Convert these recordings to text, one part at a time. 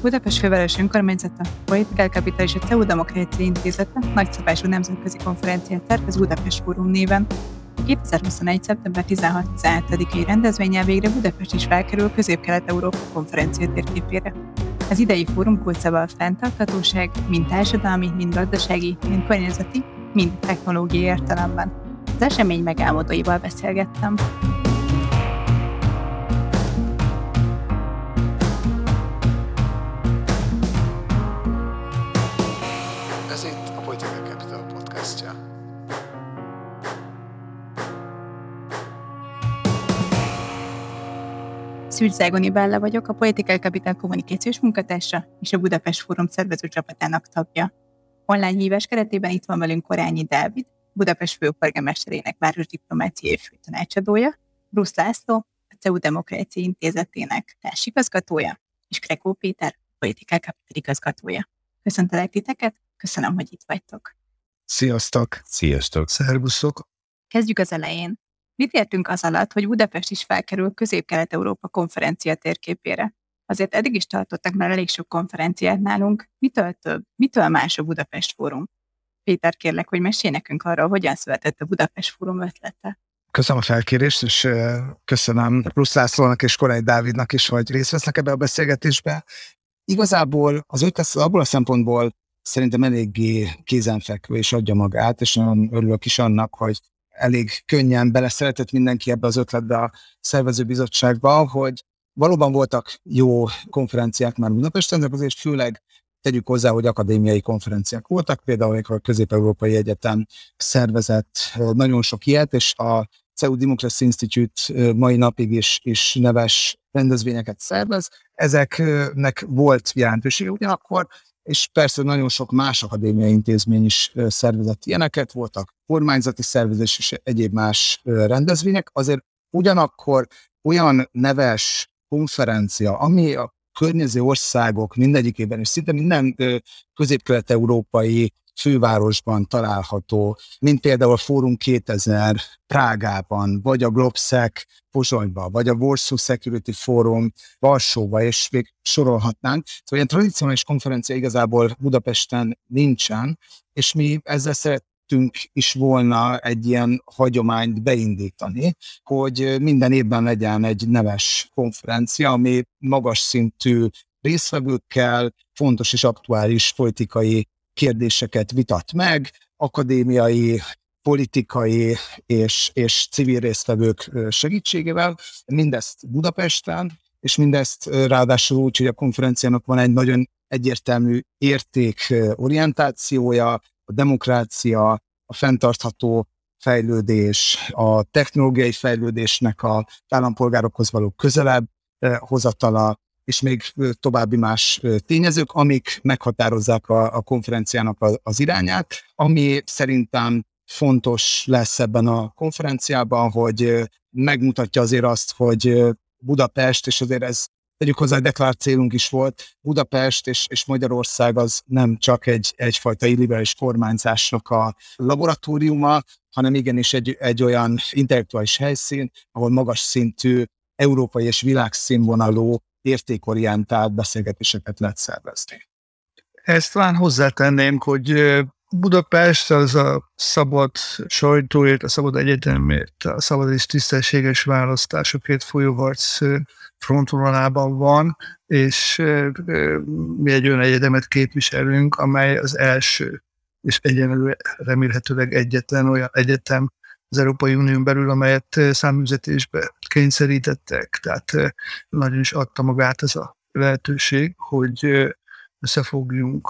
Budapest főváros önkormányzata, Political Capital és a CEU Demokrácia Intézete nagyszabású nemzetközi konferenciát szervez Budapest Fórum néven. A 2021. szeptember 16-17-i rendezvényel végre Budapest is felkerül Közép-Kelet-Európa konferencia térképére. Az idei fórum kulcsszava a fenntarthatóság, mind társadalmi, mind gazdasági, mind környezeti, mind technológiai értelemben. Az esemény megálmodóival beszélgettem. Szűcs Zágoni Bella vagyok, a Political Capital kommunikációs munkatársa és a Budapest Fórum szervező csapatának tagja. Online hívás keretében itt van velünk Korányi Dávid, Budapest főpolgármesterének városdiplomáciai főtanácsadója, Brusz László, a CEU Demokrácia Intézetének társigazgatója, és Krekó Péter, Political Capital igazgatója. Köszöntelek titeket, köszönöm, hogy itt vagytok. Sziasztok! Sziasztok! Szervuszok! Kezdjük az elején. Mit értünk az alatt, hogy Budapest is felkerül Közép-Kelet-Európa konferencia térképére? Azért eddig is tartottak már elég sok konferenciát nálunk. Mitől több? Mitől más a Budapest Fórum? Péter, kérlek, hogy mesélj nekünk arról, hogyan született a Budapest Fórum ötlete. Köszönöm a felkérést, és köszönöm Plusz Lászlónak és Korai Dávidnak is, hogy részt vesznek ebbe a beszélgetésbe. Igazából az ötlet abból a szempontból szerintem eléggé kézenfekvő és adja magát, és nagyon örülök is annak, hogy elég könnyen beleszeretett mindenki ebbe az ötletbe a szervezőbizottságba, hogy valóban voltak jó konferenciák már Budapesten, de azért főleg tegyük hozzá, hogy akadémiai konferenciák voltak, például amikor a Közép-Európai Egyetem szervezett nagyon sok ilyet, és a CEU Democracy Institute mai napig is, is neves rendezvényeket szervez. Ezeknek volt jelentősége ugyanakkor, és persze nagyon sok más akadémiai intézmény is szervezett ilyeneket, voltak kormányzati szervezés és egyéb más rendezvények, azért ugyanakkor olyan neves konferencia, ami a környező országok mindegyikében, és szinte minden közép-kelet-európai fővárosban található, mint például a Fórum 2000 Prágában, vagy a Globsec Pozsonyban, vagy a Warsaw Security Forum Varsóba, és még sorolhatnánk. Szóval ilyen tradicionális konferencia igazából Budapesten nincsen, és mi ezzel szeret, szerettünk is volna egy ilyen hagyományt beindítani, hogy minden évben legyen egy neves konferencia, ami magas szintű résztvevőkkel fontos és aktuális politikai kérdéseket vitat meg, akadémiai, politikai és, és civil résztvevők segítségével, mindezt Budapesten, és mindezt ráadásul úgy, hogy a konferenciának van egy nagyon egyértelmű értékorientációja, a demokrácia, a fenntartható fejlődés, a technológiai fejlődésnek a állampolgárokhoz való közelebb hozatala, és még további más tényezők, amik meghatározzák a, a konferenciának az irányát, ami szerintem fontos lesz ebben a konferenciában, hogy megmutatja azért azt, hogy Budapest, és azért ez tegyük hozzá, deklarált célunk is volt, Budapest és, és Magyarország az nem csak egy, egyfajta illiberális kormányzásnak a laboratóriuma, hanem igenis egy, egy olyan intellektuális helyszín, ahol magas szintű európai és világszínvonalú értékorientált beszélgetéseket lehet szervezni. Ezt talán hozzátenném, hogy Budapest az a szabad sajtóért, a szabad egyetemért, a szabad és tisztességes választásokért folyóharc frontvonalában van, és mi egy olyan egyetemet képviselünk, amely az első és egyenlő remélhetőleg egyetlen olyan egyetem az Európai Unión belül, amelyet száműzetésbe kényszerítettek. Tehát nagyon is adta magát ez a lehetőség, hogy összefogjunk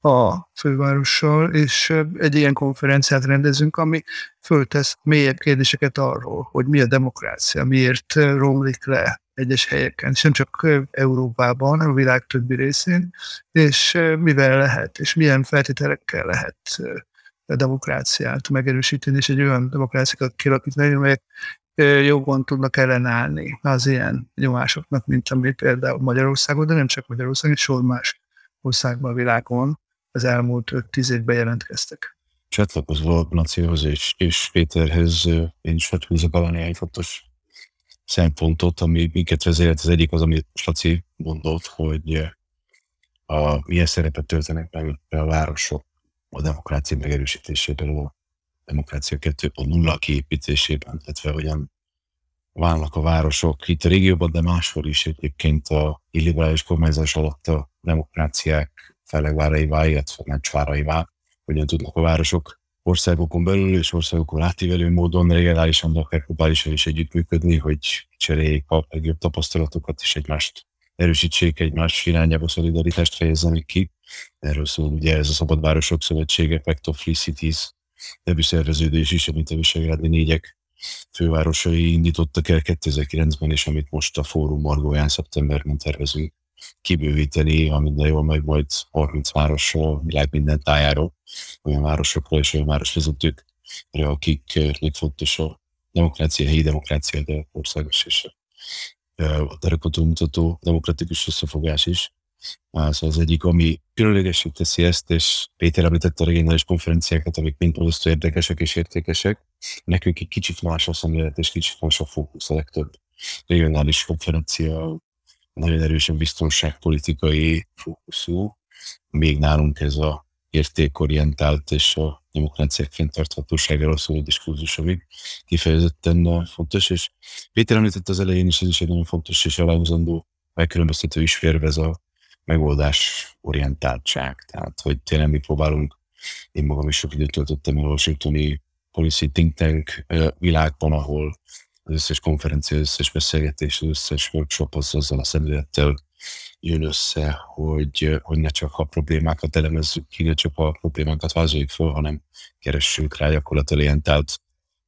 a fővárossal, és egy ilyen konferenciát rendezünk, ami föltesz mélyebb kérdéseket arról, hogy mi a demokrácia, miért romlik le egyes helyeken, és nem csak Európában, hanem a világ többi részén, és mivel lehet, és milyen feltételekkel lehet demokráciát megerősíteni, és egy olyan demokráciát kialakítani, amelyek jobban tudnak ellenállni az ilyen nyomásoknak, mint ami például Magyarországon, de nem csak Magyarországon, sor más országban a világon az elmúlt 5-10 évben jelentkeztek. Csatlakozva Nacióhoz és, és Péterhez én is felhúzok alá néhány fontos szempontot, ami minket vezérelt. Az egyik az, amit Slaci mondott, hogy a, milyen szerepet töltenek meg a városok a demokrácia megerősítésében, a demokrácia 2.0 kiépítésében, illetve hogyan válnak a városok itt a régióban, de máshol is egyébként a illiberális kormányzás alatt a demokráciák felegváraivá, illetve mencsváraivá, hogyan tudnak a városok országokon belül és országokon átívelő módon regionálisan, de akár globálisan is együttműködni, hogy cseréljék a legjobb tapasztalatokat és egymást erősítsék, egymás irányába szolidaritást fejezzenek ki. Erről szól ugye ez a Szabadvárosok Szövetsége, Pact of Free Cities nevű szerveződés is, amit a Visegrádi négyek fővárosai indítottak el 2009-ben, és amit most a fórum margóján szeptemberben tervezünk kibővíteni, de jól meg majd 30 városról, világ minden tájáról, olyan városokról és olyan városvezetőkre, akik legfontos a demokrácia, helyi demokrácia, de országos és a terekotó mutató demokratikus összefogás is. Szóval az egyik, ami különlegesé teszi ezt, és Péter említette a regionális konferenciákat, amik mind osztó érdekesek és értékesek. Nekünk egy kicsit más a szemlélet, és kicsit más a fókusz a legtöbb regionális konferencia, nagyon erősen biztonságpolitikai fókuszú, még nálunk ez a értékorientált és a demokráciák fenntarthatóságáról szóló diskurzus, ami kifejezetten fontos, és Péter említette az elején is, ez is egy nagyon fontos és aláhúzandó megkülönböztető is férvez a megoldás orientáltság. Tehát, hogy tényleg mi próbálunk, én magam is sok időt töltöttem a Washingtoni Policy Think Tank világban, ahol az összes konferencia, az összes beszélgetés, az összes workshop az azzal a szemlélettel jön össze, hogy, hogy ne csak a problémákat elemezzük ki, ne csak a problémákat vázoljuk fel, hanem keressünk rá gyakorlatilag orientált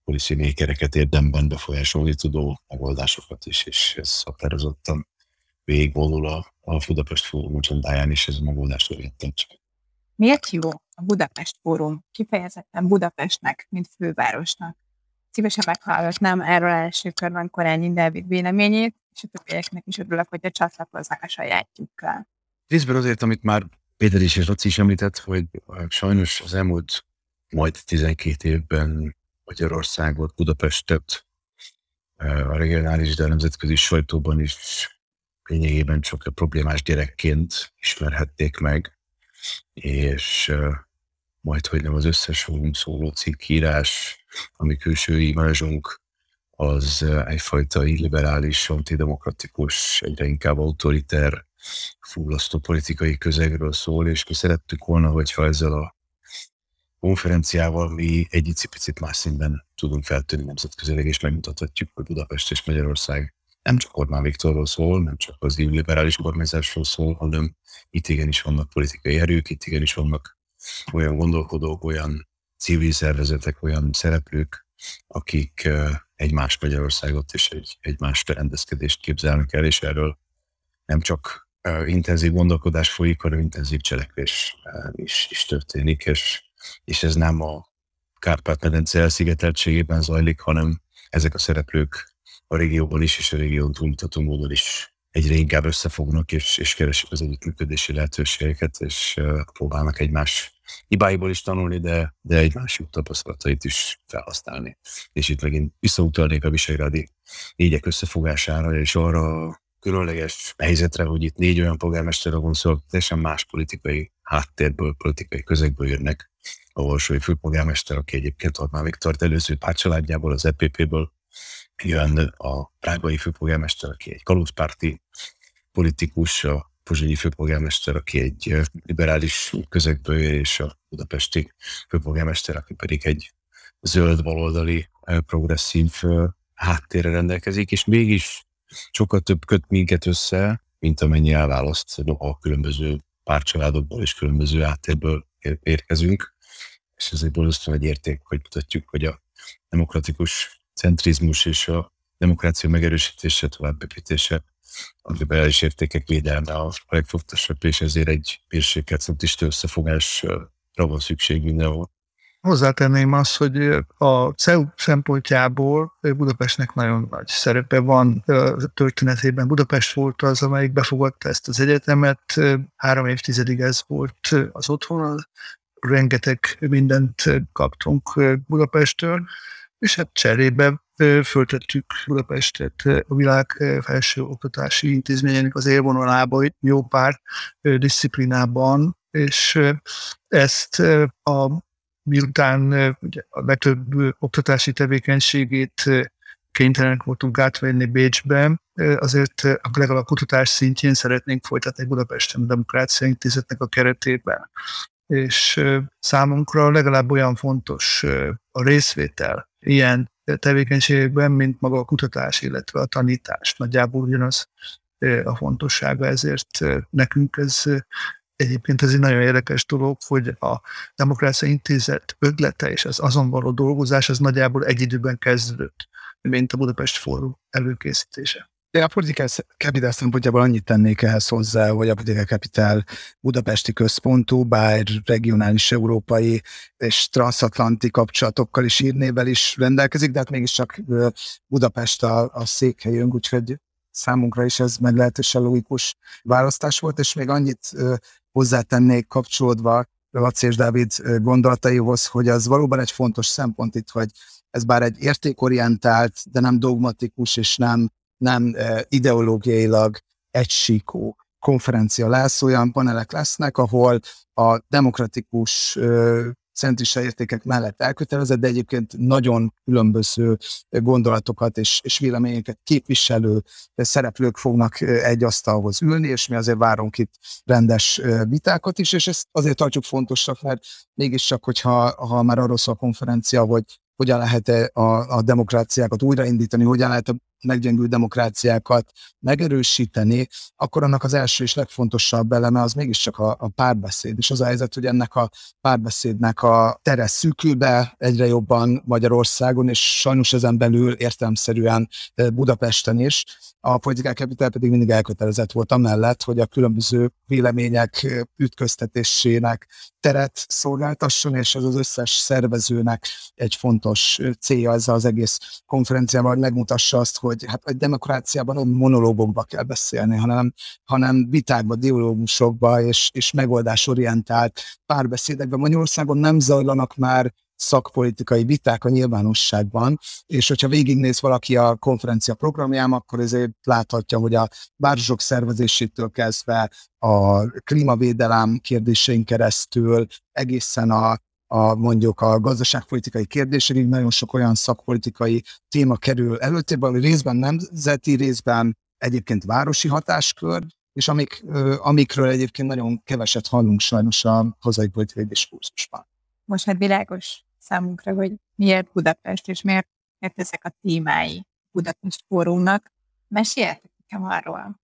policy makereket érdemben befolyásolni tudó megoldásokat is, és ez határozottan végigvonul a, a Budapest Fórum agendáján is ez a megoldást orientált. Miért jó a Budapest Fórum kifejezetten Budapestnek, mint fővárosnak? Szívesen meghallgatnám erről első körben Korányi Dávid véleményét, és a többieknek is örülök, hogy a csatlakoznak a sajátjukkal. Részben azért, amit már Péter is és Laci is említett, hogy sajnos az elmúlt majd 12 évben Magyarországot, Budapestet, a regionális, de a nemzetközi sajtóban is lényegében csak a problémás gyerekként ismerhették meg, és majd, hogy nem az összes rólunk szóló cikkírás, ami külső imázsunk, az egyfajta illiberális, antidemokratikus, egyre inkább autoriter, fullasztó politikai közegről szól, és mi szerettük volna, hogyha ezzel a konferenciával mi egy picit más színben tudunk feltűnni nemzetközileg, és megmutathatjuk, hogy Budapest és Magyarország nem csak Orbán Viktorról szól, nem csak az liberális kormányzásról szól, hanem itt igenis vannak politikai erők, itt igenis vannak olyan gondolkodók, olyan civil szervezetek, olyan szereplők, akik egy más Magyarországot és egy, egy más rendezkedést képzelnek el, és erről nem csak intenzív gondolkodás folyik, hanem intenzív cselekvés is, is történik, és, és ez nem a Kárpát-medence elszigeteltségében zajlik, hanem ezek a szereplők a régióban is, és a régión túlmutató módon is egyre inkább összefognak, és, és keresik az együttműködési lehetőségeket, és uh, próbálnak egymás hibáiból is tanulni, de, de egymás jó tapasztalatait is felhasználni. És itt megint visszautalnék a visegrádi négyek összefogására, és arra különleges helyzetre, hogy itt négy olyan polgármesterre van szó, teljesen más politikai háttérből, politikai közegből jönnek. A Varsói főpolgármester, aki egyébként Orbán Viktor előző pártcsaládjából, az EPP-ből, jön a prágai főpolgármester, aki egy kalózpárti politikus, a pozsonyi főpolgármester, aki egy liberális közegből és a budapesti főpolgármester, aki pedig egy zöld baloldali progresszív háttérre rendelkezik, és mégis sokkal több köt minket össze, mint amennyi elválaszt a különböző párcsaládokból és különböző háttérből érkezünk, és ezért borzasztóan egy érték, hogy mutatjuk, hogy a demokratikus centrizmus és a demokrácia megerősítése, továbbépítése, a liberális értékek védelme a legfontosabb, és ezért egy mérsékelt szentistő összefogásra van szükség mindenhol. Hozzátenném azt, hogy a CEU szempontjából Budapestnek nagyon nagy szerepe van történetében. Budapest volt az, amelyik befogadta ezt az egyetemet, három évtizedig ez volt az otthon, rengeteg mindent kaptunk Budapesttől, és hát cserébe föltettük Budapestet a világ felső oktatási intézményének az élvonalába jó pár disziplinában, és ezt a miután ugye, a legtöbb oktatási tevékenységét kénytelenek voltunk átvenni Bécsbe, azért legalább a kutatás szintjén szeretnénk folytatni Budapesten a Demokrácia Intézetnek a keretében. És számunkra legalább olyan fontos a részvétel ilyen tevékenységekben, mint maga a kutatás, illetve a tanítás. Nagyjából ugyanaz a fontossága, ezért nekünk ez Egyébként ez egy nagyon érdekes dolog, hogy a Demokrácia Intézet ötlete és az azon való dolgozás az nagyjából egy időben kezdődött, mint a Budapest Fórum előkészítése. De a politikai Capital szempontjából annyit tennék ehhez hozzá, hogy a politikai Capital budapesti központú, bár regionális európai és transatlanti kapcsolatokkal is írnével is rendelkezik, de hát mégiscsak Budapest a, a székhelyünk, úgyhogy számunkra is ez meglehetősen logikus választás volt, és még annyit hozzátennék kapcsolódva Laci és Dávid gondolataihoz, hogy az valóban egy fontos szempont itt, hogy ez bár egy értékorientált, de nem dogmatikus és nem, nem ideológiailag egysíkú konferencia lesz, olyan panelek lesznek, ahol a demokratikus centrista értékek mellett elkötelezett, de egyébként nagyon különböző gondolatokat és, és véleményeket képviselő szereplők fognak egy asztalhoz ülni, és mi azért várunk itt rendes vitákat is, és ezt azért tartjuk fontosnak, mert mégiscsak, hogyha ha már arról szól a konferencia, hogy hogyan lehet a, a demokráciákat újraindítani, hogyan lehet a meggyengült demokráciákat megerősíteni, akkor annak az első és legfontosabb eleme az mégiscsak a, a párbeszéd. És az a helyzet, hogy ennek a párbeszédnek a tere szűkül be egyre jobban Magyarországon, és sajnos ezen belül értelmszerűen Budapesten is. A politikai kapital pedig mindig elkötelezett volt amellett, hogy a különböző vélemények ütköztetésének teret szolgáltasson, és az az összes szervezőnek egy fontos célja ezzel az egész konferenciával, hogy megmutassa azt, hogy hát egy demokráciában nem monológokba kell beszélni, hanem, hanem vitákba, dialógusokba és, és megoldásorientált párbeszédekben. Magyarországon nem zajlanak már szakpolitikai viták a nyilvánosságban, és hogyha végignéz valaki a konferencia programján, akkor ezért láthatja, hogy a városok szervezésétől kezdve a klímavédelem kérdésein keresztül egészen a a mondjuk a gazdaságpolitikai kérdésekig nagyon sok olyan szakpolitikai téma kerül előtérbe, ami részben nemzeti, részben egyébként városi hatáskör, és amik, amikről egyébként nagyon keveset hallunk sajnos a hazai politikai diskurzusban. Most már világos számunkra, hogy miért Budapest, és miért, miért ezek a témái Budapest fórumnak. Meséljetek nekem arról,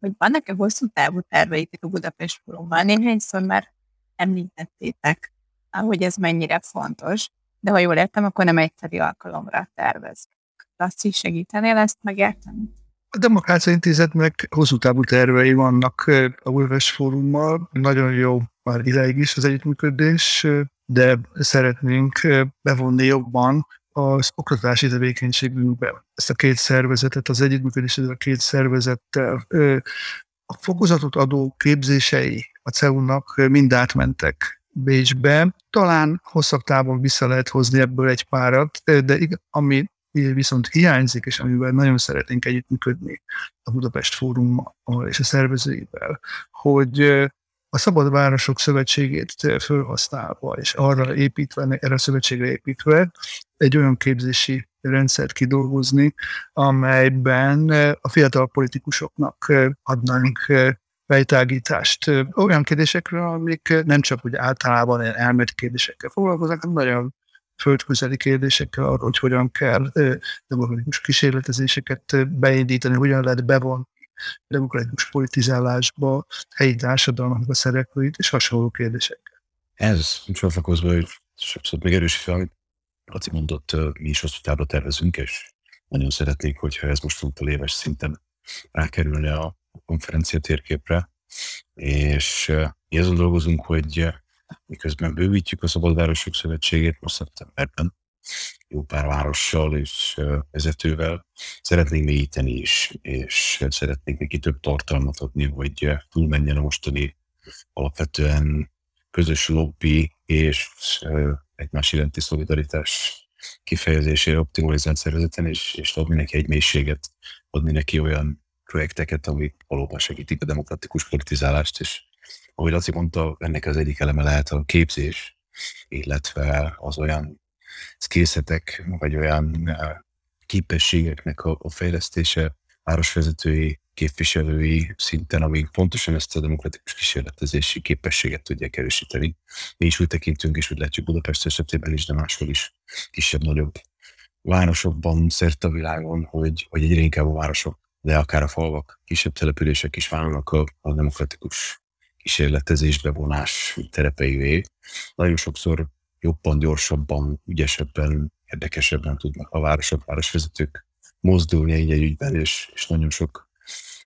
hogy vannak-e hosszú távú terveitek a Budapest fórummal? Néhányszor már említettétek, hogy ez mennyire fontos, de ha jól értem, akkor nem egyszerű alkalomra tervez. Laci, segítenél ezt megérteni? A Demokrácia Intézetnek hosszú távú tervei vannak a Budapest Fórummal. Nagyon jó már ideig is az együttműködés, de szeretnénk bevonni jobban az oktatási tevékenységünkbe ezt a két szervezetet, az együttműködés a két szervezettel. A fokozatot adó képzései a CEU-nak mind átmentek Bécsbe. Talán hosszabb távon vissza lehet hozni ebből egy párat, de ami viszont hiányzik, és amivel nagyon szeretnénk együttműködni a Budapest Fórummal és a szervezőivel, hogy a Szabad Városok Szövetségét felhasználva, és arra építve, erre a szövetségre építve egy olyan képzési rendszert kidolgozni, amelyben a fiatal politikusoknak adnánk fejtágítást olyan kérdésekről, amik nem csak úgy általában ilyen elméleti kérdésekkel foglalkoznak, hanem nagyon földközeli kérdésekkel arról, hogy hogyan kell demokratikus kísérletezéseket beindítani, hogyan lehet bevonni demokratikus politizálásba, helyi társadalmaknak a szereplőit és hasonló kérdésekkel. Ez csatlakozva, hogy sokszor megerősítve, amit Laci mondott, mi is hosszú tervezünk, és nagyon szeretnék, hogyha ez most tudta éves szinten rákerülne a konferencia térképre, és mi azon dolgozunk, hogy miközben bővítjük a Szabadvárosok Szövetségét most szeptemberben, jó pár várossal és vezetővel. Szeretnénk mélyíteni is, és szeretnénk neki több tartalmat adni, hogy túlmenjen a mostani alapvetően közös lobby és egymás iránti szolidaritás kifejezésére optimalizált szervezeten, és, és adni neki egy mélységet, adni neki olyan projekteket, amik valóban segítik a demokratikus politizálást, és ahogy Laci mondta, ennek az egyik eleme lehet a képzés, illetve az olyan skillsetek, vagy olyan eh, képességeknek a, a fejlesztése városvezetői, képviselői szinten, amik pontosan ezt a demokratikus kísérletezési képességet tudják erősíteni. Mi is úgy tekintünk, és úgy látjuk Budapest esetében is, de máshol is kisebb-nagyobb városokban szerte a világon, hogy, hogy egyre inkább a városok, de akár a falvak, kisebb települések is válnak a, a demokratikus kísérletezésbe vonás terepeivé. Nagyon sokszor jobban, gyorsabban, ügyesebben, érdekesebben tudnak a városok, városvezetők mozdulni egy, egy ügyben, és, és nagyon sok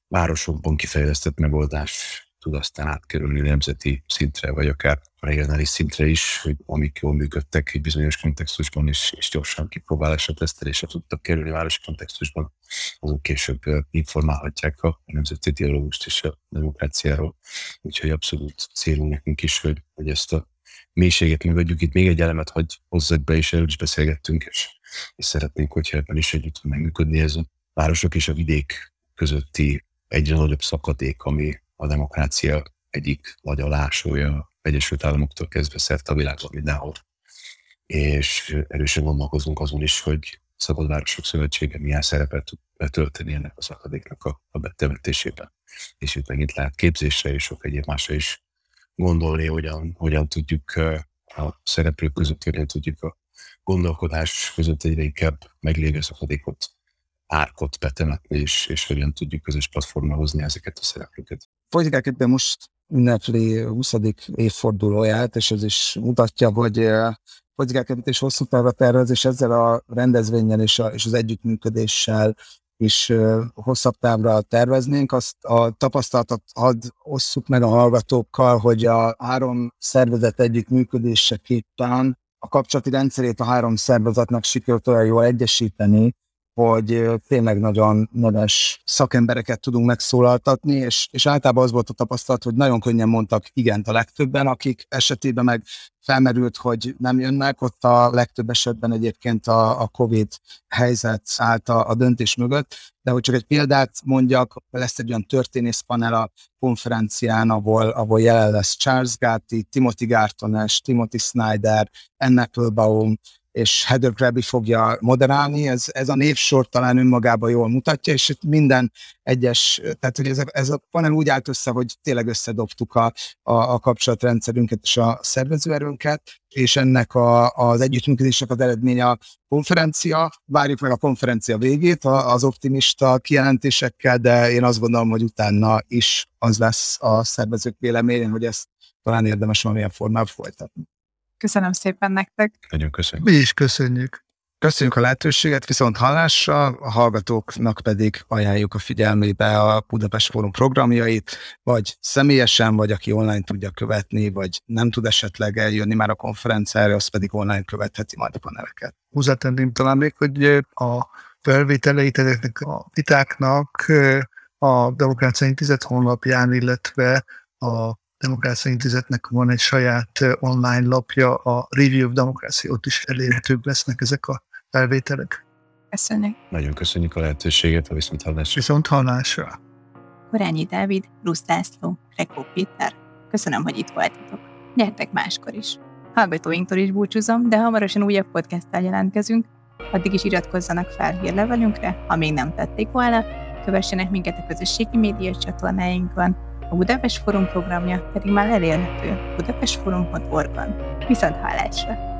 városokban kifejlesztett megoldás tud aztán átkerülni nemzeti szintre, vagy akár regionális szintre is, hogy amik jól működtek egy bizonyos kontextusban, és, és gyorsan kipróbálásra, tesztelésre tudtak kerülni városi kontextusban, azok később informálhatják a nemzeti dialógust és a demokráciáról. Úgyhogy abszolút célunk nekünk is, hogy, hogy ezt a mélységet megadjuk. Itt még egy elemet, hogy hozzak be, és erről is beszélgettünk, és, és szeretnénk, hogyha ebben is együtt megműködni ez a városok és a vidék közötti egyre nagyobb szakadék, ami a demokrácia egyik nagy alásója Egyesült Államoktól kezdve szerte a világon mindenhol. És erősen gondolkozunk azon is, hogy Szabad Városok Szövetsége milyen szerepet tud betölteni ennek a szakadéknak a, a betemetésében. És itt megint lehet képzésre és sok egyéb másra is gondolni, hogyan, hogyan tudjuk a szereplők között, hogyan tudjuk a gondolkodás között egyre inkább meglévő szakadékot, árkot betemetni, és, és hogyan tudjuk közös platformra hozni ezeket a szereplőket. Politikák most ünnepli 20. évfordulóját, és ez is mutatja, hogy politikák és hosszú távra tervez, és ezzel a rendezvényen és, a, és az együttműködéssel is hosszabb távra terveznénk. Azt a tapasztalatot ad osszuk meg a hallgatókkal, hogy a három szervezet együttműködéseképpen a kapcsolati rendszerét a három szervezetnek sikerült olyan jól egyesíteni, hogy tényleg nagyon neves szakembereket tudunk megszólaltatni, és, és általában az volt a tapasztalat, hogy nagyon könnyen mondtak igent a legtöbben, akik esetében meg felmerült, hogy nem jönnek, ott a legtöbb esetben egyébként a, a COVID helyzet állt a, a döntés mögött, de hogy csak egy példát mondjak, lesz egy olyan történészpanel a konferencián, ahol, ahol jelen lesz Charles Gatti, Timothy Gartones, Timothy Snyder, Anne Applebaum, és Heather Krabby fogja moderálni, ez, ez a névsor talán önmagában jól mutatja, és itt minden egyes, tehát hogy ez a, ez a panel úgy állt össze, hogy tényleg összedobtuk a, a, a kapcsolatrendszerünket és a szervezőerőnket, és ennek a, az együttműködésnek az eredménye a konferencia. Várjuk meg a konferencia végét az optimista kijelentésekkel, de én azt gondolom, hogy utána is az lesz a szervezők véleménye, hogy ezt talán érdemes valamilyen formában folytatni. Köszönöm szépen nektek. Nagyon köszönjük. Mi is köszönjük. Köszönjük a lehetőséget, viszont hallásra, a hallgatóknak pedig ajánljuk a figyelmébe a Budapest Fórum programjait, vagy személyesen, vagy aki online tudja követni, vagy nem tud esetleg eljönni már a konferenciára, az pedig online követheti majd a paneleket. Hozzátenném talán még, hogy a felvételeit ezeknek a vitáknak a Demokrácia Intézet honlapján, illetve a Demokrácia Intézetnek van egy saját online lapja, a Review of Democracy, ott is elérhetők lesznek ezek a felvételek. Köszönjük. Nagyon köszönjük a lehetőséget, a viszont hallásra. Viszont hallásra. Korányi Dávid, Rusz László, Rekó Péter. Köszönöm, hogy itt voltatok. Gyertek máskor is. Hallgatóinktól is búcsúzom, de hamarosan újabb podcasttal jelentkezünk. Addig is iratkozzanak fel hírlevelünkre, ha még nem tették volna, kövessenek minket a közösségi média csatornáinkon, a Budapest Forum programja pedig már elérhető budapestforum.org-on. Viszont hallásra!